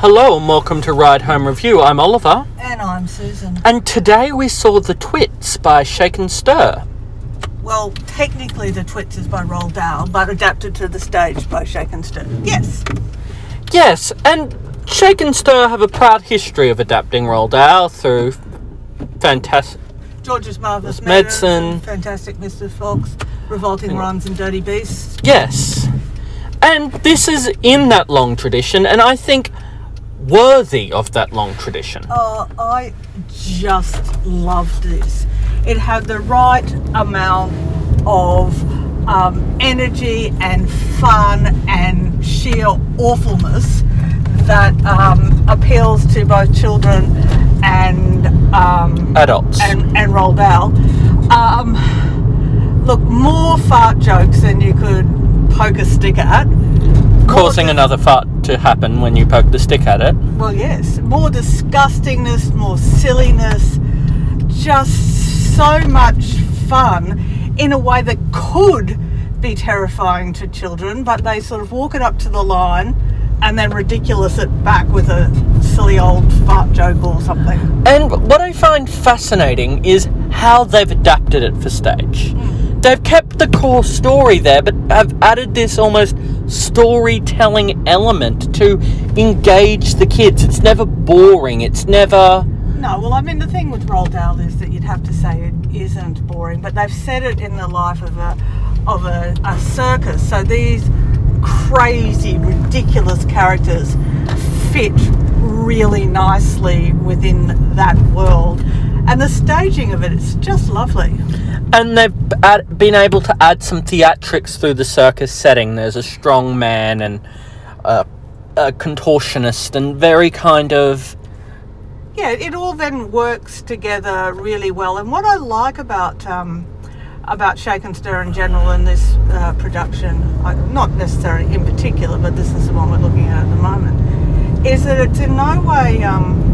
Hello and welcome to Ride Home Review. I'm Oliver, And I'm Susan. and today we saw The Twits by Shake and Stir. Well, technically the Twits is by Roald Dahl, but adapted to the stage by Shake and Stir. Yes. Yes, and Shake and Stir have a proud history of adapting Roald Dahl through fantastic. George's Marvelous Medicine. Medicine, Fantastic Mr. Fox, Revolting mm. Rhymes and Dirty Beasts. Yes, and this is in that long tradition, and I think worthy of that long tradition. Oh, I just loved this. It had the right amount of um, energy and fun and sheer awfulness that um, appeals to both children and um, Adults. and, and Roald Dahl. Um, look, more fart jokes than you could poke a stick at. Causing More another fart to happen when you poke the stick at it. well, yes, more disgustingness, more silliness, just so much fun in a way that could be terrifying to children, but they sort of walk it up to the line and then ridiculous it back with a silly old fart joke or something. And what I find fascinating is how they've adapted it for stage. Hmm. They've kept the core story there, but have added this almost storytelling element to engage the kids. It's never boring. It's never. No, well, I mean, the thing with Roald Dahl is that you'd have to say it isn't boring, but they've set it in the life of a of a, a circus. So these crazy, ridiculous characters fit really nicely within that world, and the staging of it it's just lovely. And they've add, been able to add some theatrics through the circus setting. There's a strong man and a, a contortionist, and very kind of. Yeah, it all then works together really well. And what I like about um, about Shake and Stir in general in this uh, production not necessarily in particular, but this is the one we're looking at at the moment, is that it's in no way um,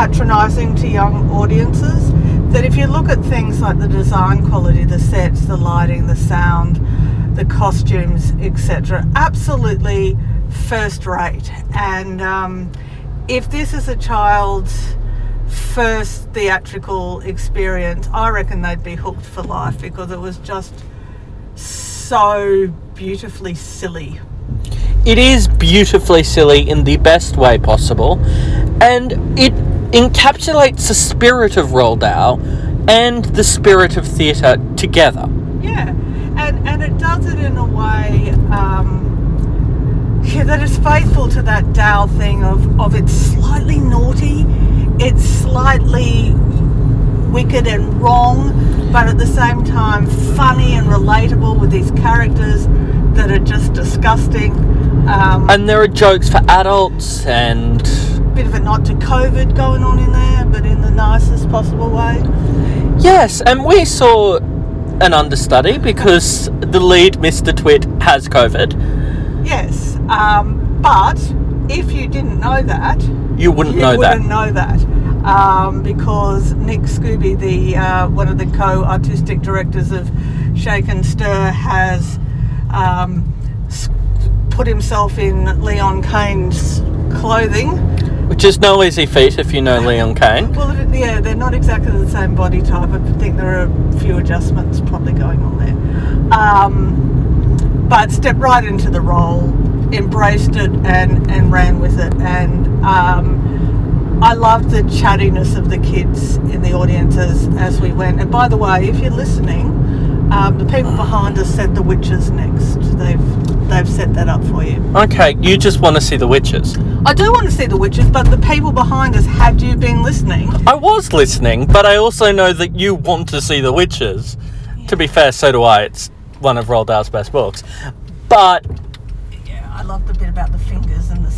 patronising to young audiences. That if you look at things like the design quality, the sets, the lighting, the sound, the costumes, etc., absolutely first rate. And um, if this is a child's first theatrical experience, I reckon they'd be hooked for life because it was just so beautifully silly. It is beautifully silly in the best way possible, and it encapsulates the spirit of Roald Dahl and the spirit of theatre together. Yeah, and and it does it in a way um, yeah, that is faithful to that Dahl thing of of it's slightly naughty, it's slightly wicked and wrong, but at the same time funny and relatable with these characters that are just disgusting. Um, And there are jokes for adults and bit of a nod to COVID going on in there, but in the nicest possible way. yes, and we saw an understudy because the lead Mr. Twit has COVID. Yes, um, but if you didn't know that, You wouldn't you know that. wouldn't know that um, because Nick Skubij, the uh, one of the co-artistic directors of Shake and Stir, has um, put himself in Leon Kane's clothing. Which is no easy feat if you know Leon Kane. Well, yeah, they're not exactly the same body type. I think there are a few adjustments probably going on there. Um, but stepped right into the role, embraced it, and, and ran with it. And um, I loved the chattiness of the kids in the audience as, as we went. And by the way, if you're listening, um, the people behind us said the witches next. They've they've set that up for you. Okay, you just want to see the witches. I do want to see the witches, but the people behind us, had you been listening, I was listening, but I also know that you want to see the witches. To be fair, so do I. It's one of Roald Dahl's best books. But Yeah, I loved the bit about the fingers and the,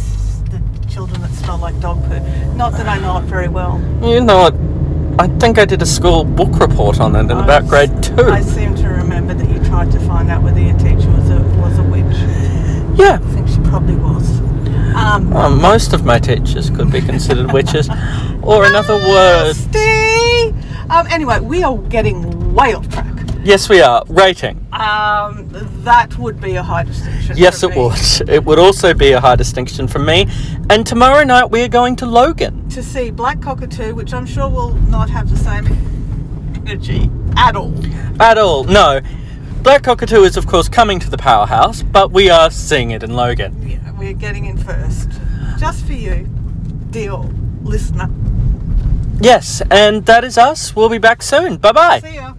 the children that smell like dog poo. Not that I know it very well. you know what? I think I did a school book report on it in I about grade two. I seem to remember that tried to find out whether your teacher was a was a witch. yeah. I think she probably was. Um, Um, most of my teachers could be considered witches. Or in other words, Um, anyway, we are getting way off track. Yes, we are. Rating. Um, that would be a high distinction. Yes, it would. It would also be a high distinction for me. And tomorrow night we are going to Logan. To see Black Cockatoo, which I'm sure will not have the same energy at all. At all. No. Black Cockatoo is, of course, coming to the powerhouse, but we are seeing it in Logan. Yeah, we're getting in first. Just for you, dear listener. Yes, and that is us. We'll be back soon. Bye bye. See ya.